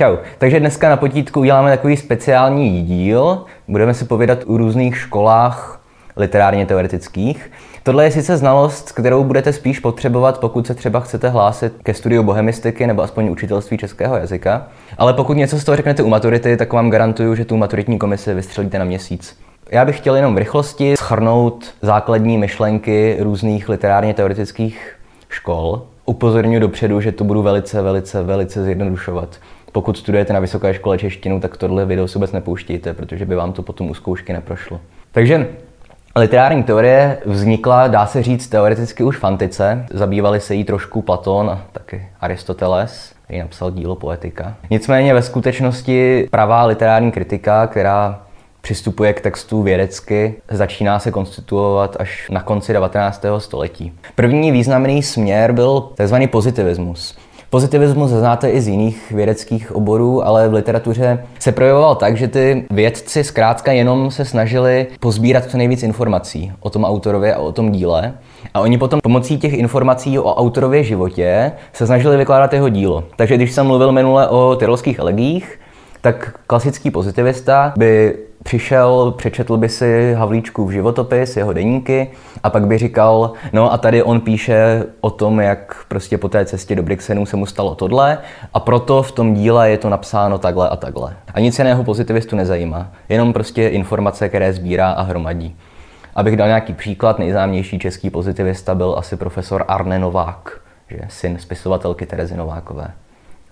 Čau. Takže dneska na potítku uděláme takový speciální díl. Budeme si povědat o různých školách literárně teoretických. Tohle je sice znalost, kterou budete spíš potřebovat, pokud se třeba chcete hlásit ke studiu bohemistiky nebo aspoň učitelství českého jazyka. Ale pokud něco z toho řeknete u maturity, tak vám garantuju, že tu maturitní komisi vystřelíte na měsíc. Já bych chtěl jenom v rychlosti schrnout základní myšlenky různých literárně teoretických škol. Upozorňuji dopředu, že to budu velice, velice, velice zjednodušovat. Pokud studujete na vysoké škole češtinu, tak tohle video si vůbec nepouštíte, protože by vám to potom u zkoušky neprošlo. Takže Literární teorie vznikla, dá se říct, teoreticky už v antice. Zabývali se jí trošku Platón a taky Aristoteles, který napsal dílo Poetika. Nicméně ve skutečnosti pravá literární kritika, která přistupuje k textu vědecky, začíná se konstituovat až na konci 19. století. První významný směr byl tzv. pozitivismus. Pozitivismus znáte i z jiných vědeckých oborů, ale v literatuře se projevoval tak, že ty vědci zkrátka jenom se snažili pozbírat co nejvíc informací o tom autorově a o tom díle. A oni potom pomocí těch informací o autorově životě se snažili vykládat jeho dílo. Takže když jsem mluvil minule o tyrolských elegích, tak klasický pozitivista by přišel, přečetl by si Havlíčkův životopis, jeho deníky a pak by říkal, no a tady on píše o tom, jak prostě po té cestě do Brixenu se mu stalo tohle a proto v tom díle je to napsáno takhle a takhle. A nic jiného pozitivistu nezajímá, jenom prostě informace, které sbírá a hromadí. Abych dal nějaký příklad, nejznámější český pozitivista byl asi profesor Arne Novák, že syn spisovatelky Terezy Novákové.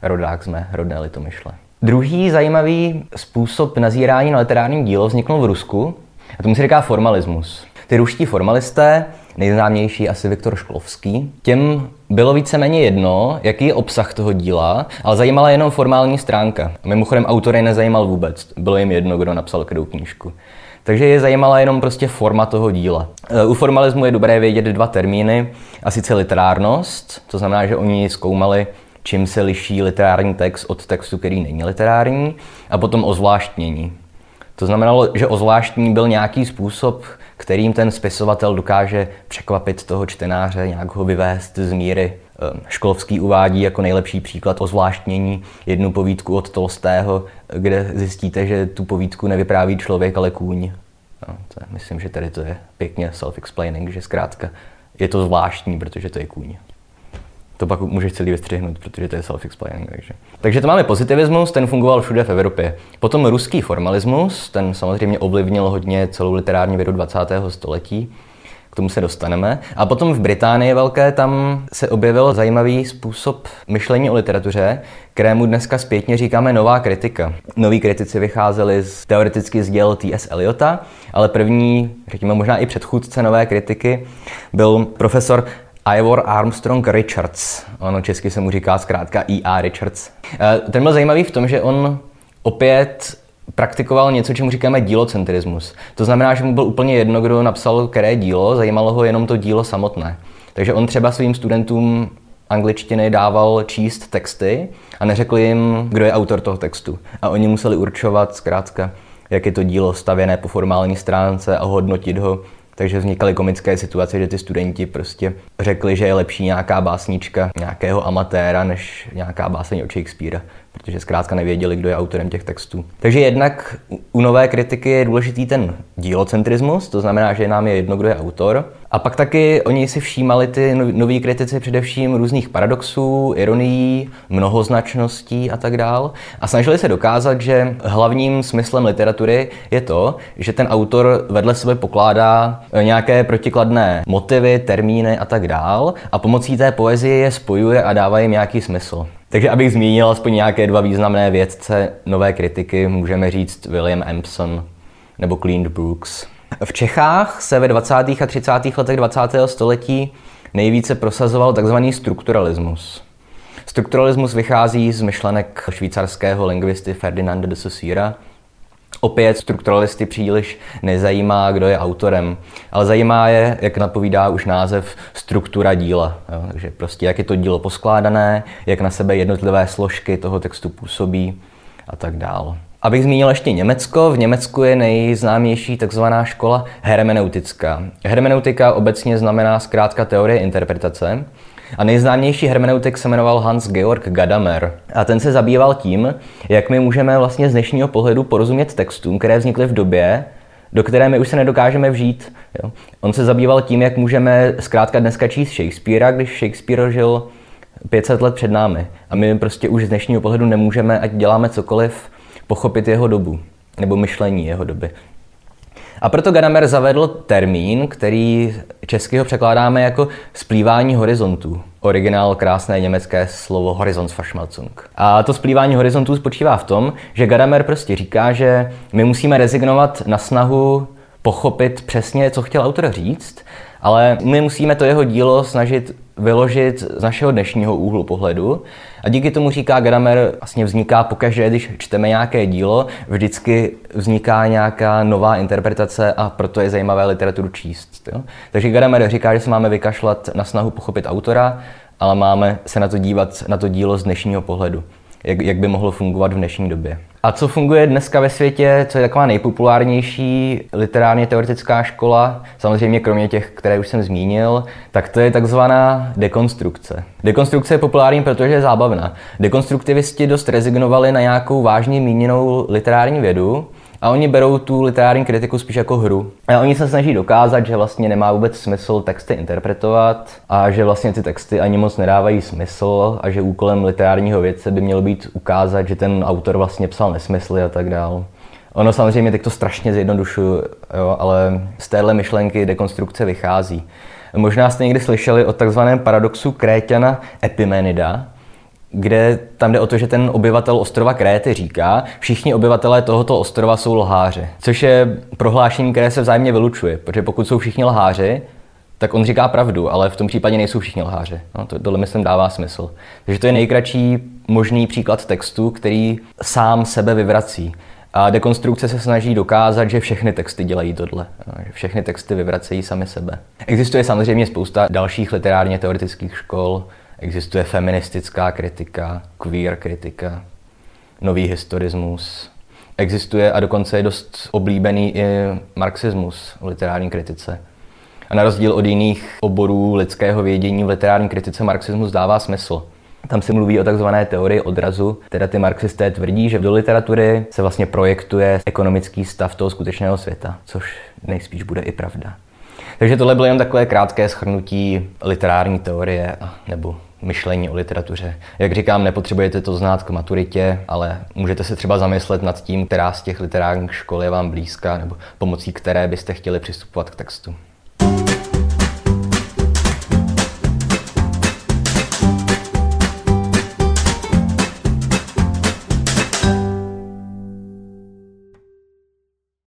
Rodák jsme rodné Litomyšle. Druhý zajímavý způsob nazírání na literárním dílo vzniknul v Rusku a tomu se říká formalismus. Ty ruští formalisté, nejznámější asi Viktor Šklovský, těm bylo víceméně jedno, jaký je obsah toho díla, ale zajímala jenom formální stránka. Mimochodem autor je nezajímal vůbec, bylo jim jedno, kdo napsal kterou knížku. Takže je zajímala jenom prostě forma toho díla. E, u formalismu je dobré vědět dva termíny, a sice literárnost, to znamená, že oni zkoumali čím se liší literární text od textu, který není literární, a potom ozvláštnění. To znamenalo, že ozvláštní byl nějaký způsob, kterým ten spisovatel dokáže překvapit toho čtenáře, nějak ho vyvést z míry. Školovský uvádí jako nejlepší příklad ozvláštnění jednu povídku od Tolstého, kde zjistíte, že tu povídku nevypráví člověk, ale kůň. No, to je, myslím, že tady to je pěkně self-explaining, že zkrátka je to zvláštní, protože to je kůň to pak můžeš celý vystřihnout, protože to je self-explaining. Takže. takže to máme pozitivismus, ten fungoval všude v Evropě. Potom ruský formalismus, ten samozřejmě ovlivnil hodně celou literární vědu 20. století. K tomu se dostaneme. A potom v Británii velké tam se objevil zajímavý způsob myšlení o literatuře, kterému dneska zpětně říkáme nová kritika. Noví kritici vycházeli z, teoreticky z děl T.S. Eliota, ale první, řekněme možná i předchůdce nové kritiky, byl profesor Ivor Armstrong Richards. Ono česky se mu říká zkrátka E.A. Richards. Eh, ten byl zajímavý v tom, že on opět praktikoval něco, čemu říkáme dílocentrismus. To znamená, že mu byl úplně jedno, kdo napsal které dílo, zajímalo ho jenom to dílo samotné. Takže on třeba svým studentům angličtiny dával číst texty a neřekl jim, kdo je autor toho textu. A oni museli určovat zkrátka, jak je to dílo stavěné po formální stránce a hodnotit ho takže vznikaly komické situace, že ty studenti prostě řekli, že je lepší nějaká básnička nějakého amatéra, než nějaká báseň od Shakespearea, protože zkrátka nevěděli, kdo je autorem těch textů. Takže jednak u nové kritiky je důležitý ten dílocentrismus, to znamená, že nám je jedno, kdo je autor, a pak taky oni si všímali ty no, noví kritici především různých paradoxů, ironií, mnohoznačností a tak dál. A snažili se dokázat, že hlavním smyslem literatury je to, že ten autor vedle sebe pokládá eh, nějaké protikladné motivy, termíny a tak dál a pomocí té poezie je spojuje a dává jim nějaký smysl. Takže abych zmínil aspoň nějaké dva významné vědce nové kritiky, můžeme říct William Empson nebo Clean Brooks. V Čechách se ve 20. a 30. letech 20. století nejvíce prosazoval tzv. strukturalismus. Strukturalismus vychází z myšlenek švýcarského lingvisty Ferdinanda de Saussure. Opět strukturalisty příliš nezajímá, kdo je autorem, ale zajímá je, jak napovídá už název, struktura díla. Jo? Takže prostě jak je to dílo poskládané, jak na sebe jednotlivé složky toho textu působí a tak dále. Abych zmínil ještě Německo, v Německu je nejznámější takzvaná škola hermeneutická. Hermeneutika obecně znamená zkrátka teorie interpretace. A nejznámější hermeneutik se jmenoval Hans Georg Gadamer. A ten se zabýval tím, jak my můžeme vlastně z dnešního pohledu porozumět textům, které vznikly v době, do které my už se nedokážeme vžít. Jo. On se zabýval tím, jak můžeme zkrátka dneska číst Shakespearea, když Shakespeare žil 500 let před námi. A my prostě už z dnešního pohledu nemůžeme, ať děláme cokoliv, pochopit jeho dobu nebo myšlení jeho doby. A proto Gadamer zavedl termín, který česky ho překládáme jako splývání horizontů. Originál krásné německé slovo Horizonsverschmelzung. A to splývání horizontů spočívá v tom, že Gadamer prostě říká, že my musíme rezignovat na snahu pochopit přesně, co chtěl autor říct, ale my musíme to jeho dílo snažit vyložit z našeho dnešního úhlu pohledu. A díky tomu říká Gadamer, vlastně vzniká pokaždé, když čteme nějaké dílo, vždycky vzniká nějaká nová interpretace a proto je zajímavé literaturu číst. Jo? Takže Gadamer říká, že se máme vykašlat na snahu pochopit autora, ale máme se na to dívat na to dílo z dnešního pohledu jak, jak by mohlo fungovat v dnešní době. A co funguje dneska ve světě, co je taková nejpopulárnější literárně teoretická škola, samozřejmě kromě těch, které už jsem zmínil, tak to je takzvaná dekonstrukce. Dekonstrukce je populární, protože je zábavná. Dekonstruktivisti dost rezignovali na nějakou vážně míněnou literární vědu a oni berou tu literární kritiku spíš jako hru. A oni se snaží dokázat, že vlastně nemá vůbec smysl texty interpretovat a že vlastně ty texty ani moc nedávají smysl a že úkolem literárního vědce by mělo být ukázat, že ten autor vlastně psal nesmysly a tak dál. Ono samozřejmě teď to strašně zjednodušuju, jo, ale z téhle myšlenky dekonstrukce vychází. Možná jste někdy slyšeli o takzvaném paradoxu Kréťana Epimenida, kde tam jde o to, že ten obyvatel ostrova Kréty říká, všichni obyvatelé tohoto ostrova jsou lháři. Což je prohlášení, které se vzájemně vylučuje, protože pokud jsou všichni lháři, tak on říká pravdu, ale v tom případě nejsou všichni lháři. No, to, tohle myslím dává smysl. Takže to je nejkratší možný příklad textu, který sám sebe vyvrací. A dekonstrukce se snaží dokázat, že všechny texty dělají tohle. Že všechny texty vyvracejí sami sebe. Existuje samozřejmě spousta dalších literárně teoretických škol, Existuje feministická kritika, queer kritika, nový historismus. Existuje a dokonce je dost oblíbený i marxismus v literární kritice. A na rozdíl od jiných oborů lidského vědění v literární kritice marxismus dává smysl. Tam se mluví o takzvané teorii odrazu, teda ty marxisté tvrdí, že do literatury se vlastně projektuje ekonomický stav toho skutečného světa, což nejspíš bude i pravda. Takže tohle bylo jen takové krátké schrnutí literární teorie nebo myšlení o literatuře. Jak říkám, nepotřebujete to znát k maturitě, ale můžete se třeba zamyslet nad tím, která z těch literárních škol je vám blízká nebo pomocí které byste chtěli přistupovat k textu.